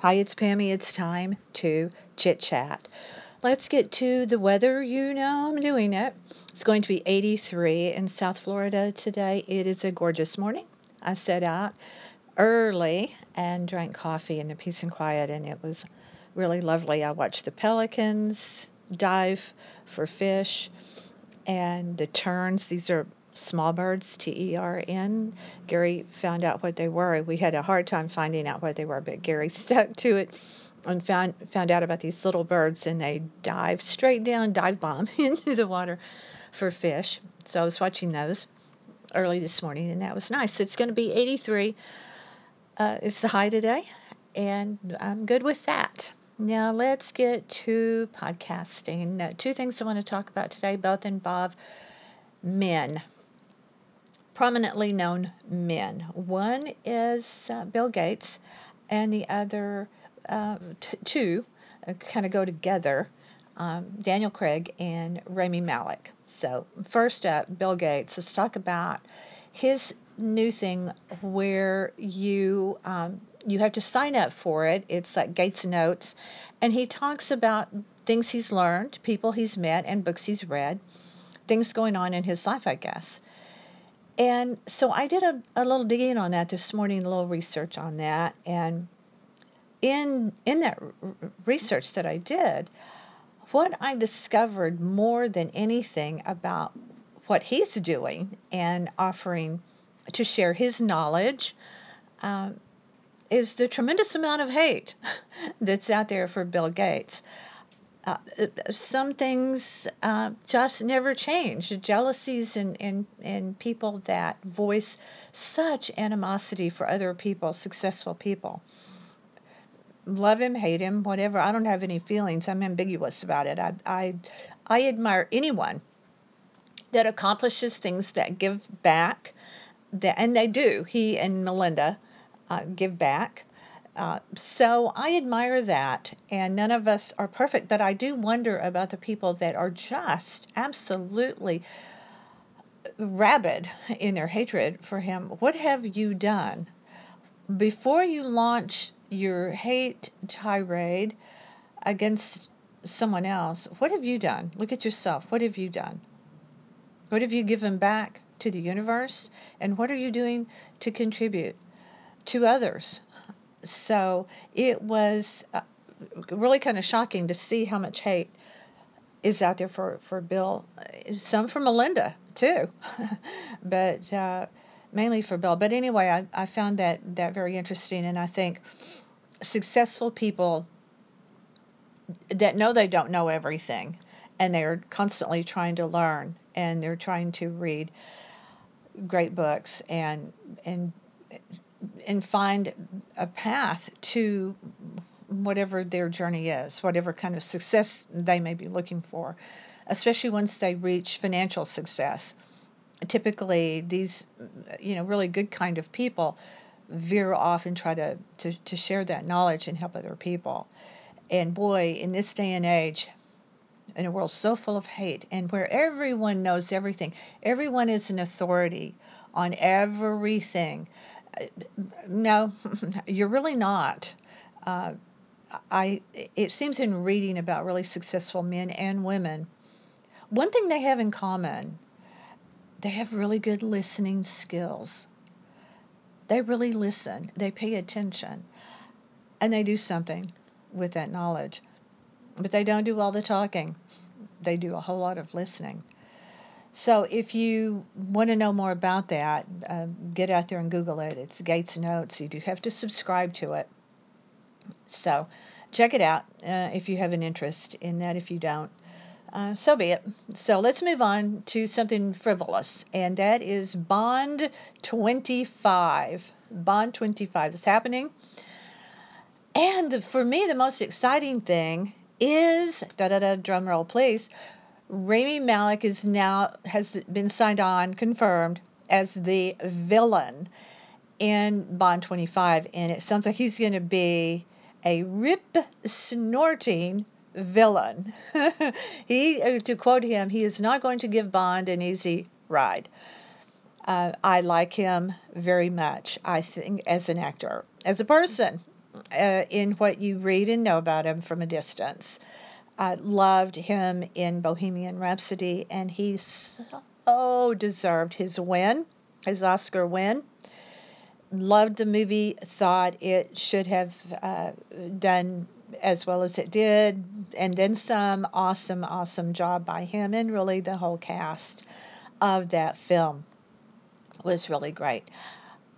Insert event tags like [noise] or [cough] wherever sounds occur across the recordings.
Hi, it's Pammy. It's time to chit chat. Let's get to the weather. You know I'm doing it. It's going to be 83 in South Florida today. It is a gorgeous morning. I set out early and drank coffee in the peace and quiet, and it was really lovely. I watched the pelicans dive for fish and the terns. These are small birds, T E R N. Gary found out what they were. We had a hard time finding out what they were, but Gary [laughs] stuck to it and found found out about these little birds and they dive straight down, dive bomb [laughs] into the water for fish. So I was watching those early this morning and that was nice. It's going to be 83. Uh, it's the high today and I'm good with that. Now let's get to podcasting. Two things I want to talk about today both involve men prominently known men. One is uh, Bill Gates, and the other uh, t- two uh, kind of go together. Um, Daniel Craig and Rami Malek. So first up, Bill Gates. Let's talk about his new thing where you um, you have to sign up for it. It's like Gates Notes, and he talks about things he's learned, people he's met, and books he's read, things going on in his life, I guess. And so I did a, a little digging on that this morning, a little research on that. And in in that research that I did, what I discovered more than anything about what he's doing and offering to share his knowledge uh, is the tremendous amount of hate [laughs] that's out there for Bill Gates. Uh, some things uh, just never change. Jealousies and, and, and people that voice such animosity for other people, successful people. Love him, hate him, whatever. I don't have any feelings. I'm ambiguous about it. I, I, I admire anyone that accomplishes things that give back, that, and they do. He and Melinda uh, give back uh, so I admire that, and none of us are perfect, but I do wonder about the people that are just absolutely rabid in their hatred for him. What have you done? Before you launch your hate tirade against someone else, what have you done? Look at yourself. What have you done? What have you given back to the universe? And what are you doing to contribute to others? So it was uh, really kind of shocking to see how much hate is out there for, for Bill. Some for Melinda, too, [laughs] but uh, mainly for Bill. But anyway, I, I found that, that very interesting, and I think successful people that know they don't know everything and they're constantly trying to learn and they're trying to read great books and and and find a path to whatever their journey is, whatever kind of success they may be looking for, especially once they reach financial success. Typically, these, you know, really good kind of people veer off and try to, to, to share that knowledge and help other people. And boy, in this day and age, in a world so full of hate and where everyone knows everything, everyone is an authority on everything no, [laughs] you're really not. Uh, I it seems in reading about really successful men and women, one thing they have in common, they have really good listening skills. They really listen. They pay attention, and they do something with that knowledge. But they don't do all the talking. They do a whole lot of listening. So if you want to know more about that, uh, get out there and Google it. It's Gates Notes. You do have to subscribe to it. So check it out uh, if you have an interest in that. If you don't, uh, so be it. So let's move on to something frivolous, and that is Bond 25. Bond 25 is happening. And for me, the most exciting thing is da da da drum roll please Rami Malek is now has been signed on, confirmed as the villain in Bond 25, and it sounds like he's going to be a rip snorting villain. [laughs] he, uh, to quote him, he is not going to give Bond an easy ride. Uh, I like him very much. I think as an actor, as a person, uh, in what you read and know about him from a distance. I loved him in Bohemian Rhapsody, and he so deserved his win, his Oscar win. Loved the movie, thought it should have uh, done as well as it did, and then some. Awesome, awesome job by him, and really the whole cast of that film was really great.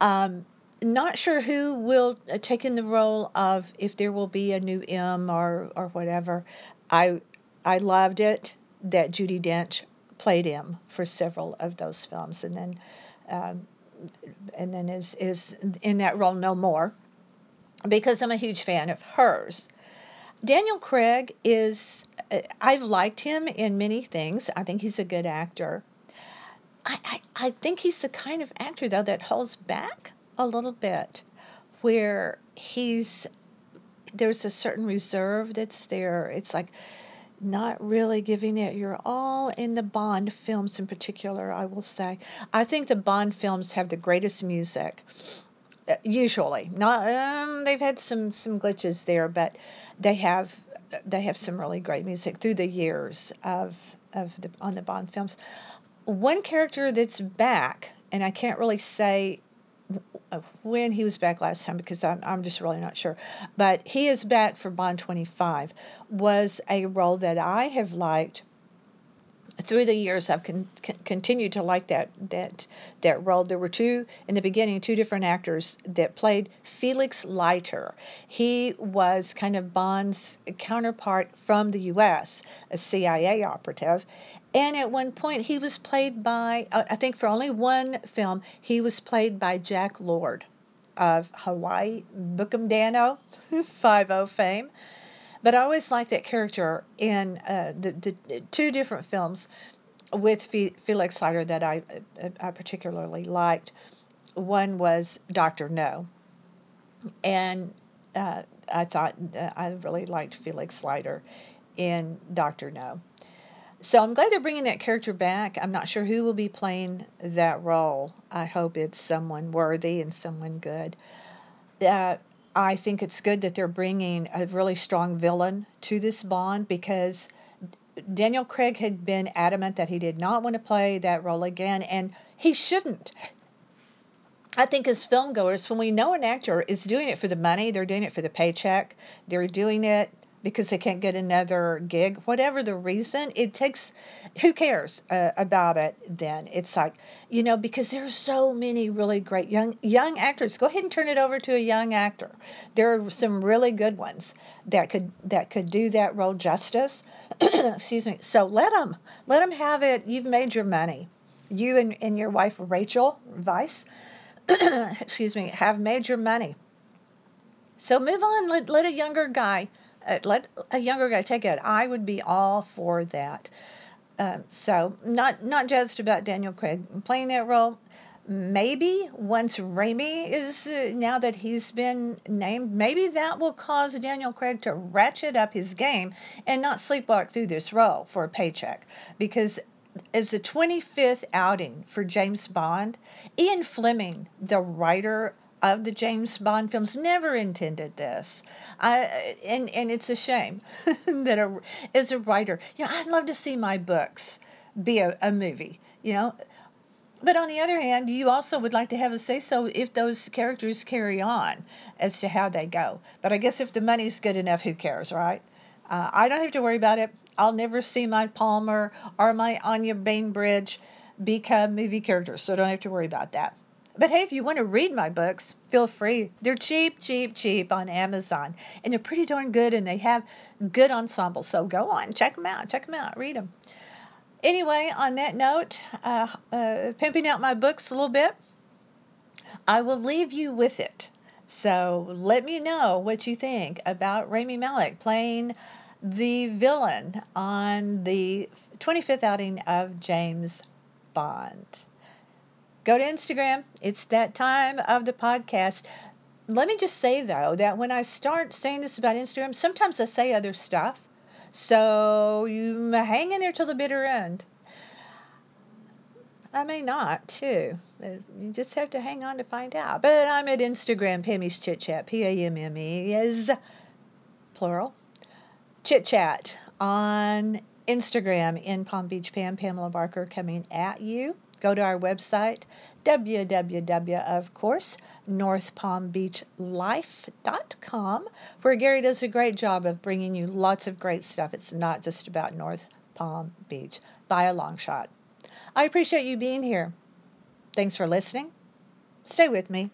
Um, not sure who will uh, take in the role of if there will be a new M or or whatever. I I loved it that Judi Dench played him for several of those films, and then um, and then is is in that role no more because I'm a huge fan of hers. Daniel Craig is uh, I've liked him in many things. I think he's a good actor. I, I, I think he's the kind of actor though that holds back a little bit where he's there's a certain reserve that's there. It's like not really giving it your all in the Bond films in particular, I will say. I think the Bond films have the greatest music. Uh, usually, not um, they've had some some glitches there, but they have they have some really great music through the years of of the on the Bond films. One character that's back, and I can't really say when he was back last time because I'm, I'm just really not sure. But he is back for Bond 25, was a role that I have liked through the years I've con- con- continued to like that that that role. There were two in the beginning, two different actors that played Felix Leiter. He was kind of Bond's counterpart from the U.S., a CIA operative, and at one point he was played by uh, I think for only one film he was played by Jack Lord of Hawaii Book'em [laughs] 5 fame. But I always liked that character in uh, the, the two different films with Felix Leiter that I, I particularly liked. One was Doctor No, and uh, I thought uh, I really liked Felix Leiter in Doctor No. So I'm glad they're bringing that character back. I'm not sure who will be playing that role. I hope it's someone worthy and someone good. Uh, I think it's good that they're bringing a really strong villain to this Bond because Daniel Craig had been adamant that he did not want to play that role again, and he shouldn't. I think as film goers, when we know an actor is doing it for the money, they're doing it for the paycheck, they're doing it because they can't get another gig, whatever the reason, it takes, who cares uh, about it then? It's like, you know, because there's so many really great young young actors. Go ahead and turn it over to a young actor. There are some really good ones that could that could do that role justice. [clears throat] Excuse me. So let them let them have it. You've made your money. You and, and your wife Rachel Weisz, [clears throat] excuse me, have made your money. So move on. Let let a younger guy let a younger guy take it. I would be all for that. Um, so not not just about Daniel Craig playing that role. Maybe once Rami is uh, now that he's been named, maybe that will cause Daniel Craig to ratchet up his game and not sleepwalk through this role for a paycheck. Because as the 25th outing for James Bond, Ian Fleming, the writer of the James Bond films never intended this. I, and and it's a shame [laughs] that a, as a writer, you know, I'd love to see my books be a, a movie, you know. But on the other hand, you also would like to have a say so if those characters carry on as to how they go. But I guess if the money's good enough, who cares, right? Uh, I don't have to worry about it. I'll never see my Palmer or my Anya Bainbridge become movie characters, so don't have to worry about that. But hey, if you want to read my books, feel free. They're cheap, cheap, cheap on Amazon. And they're pretty darn good and they have good ensemble. So go on, check them out. Check them out. Read them. Anyway, on that note, uh, uh, pimping out my books a little bit, I will leave you with it. So let me know what you think about Rami Malek playing the villain on the 25th outing of James Bond. Go to Instagram. It's that time of the podcast. Let me just say, though, that when I start saying this about Instagram, sometimes I say other stuff. So you hang in there till the bitter end. I may not, too. You just have to hang on to find out. But I'm at Instagram, Pammy's Chit Chat, P A M M E is plural. Chit Chat on Instagram in Palm Beach Pam, Pamela Barker coming at you. Go to our website, www, of course, northpalmbeachlife.com, where Gary does a great job of bringing you lots of great stuff. It's not just about North Palm Beach by a long shot. I appreciate you being here. Thanks for listening. Stay with me.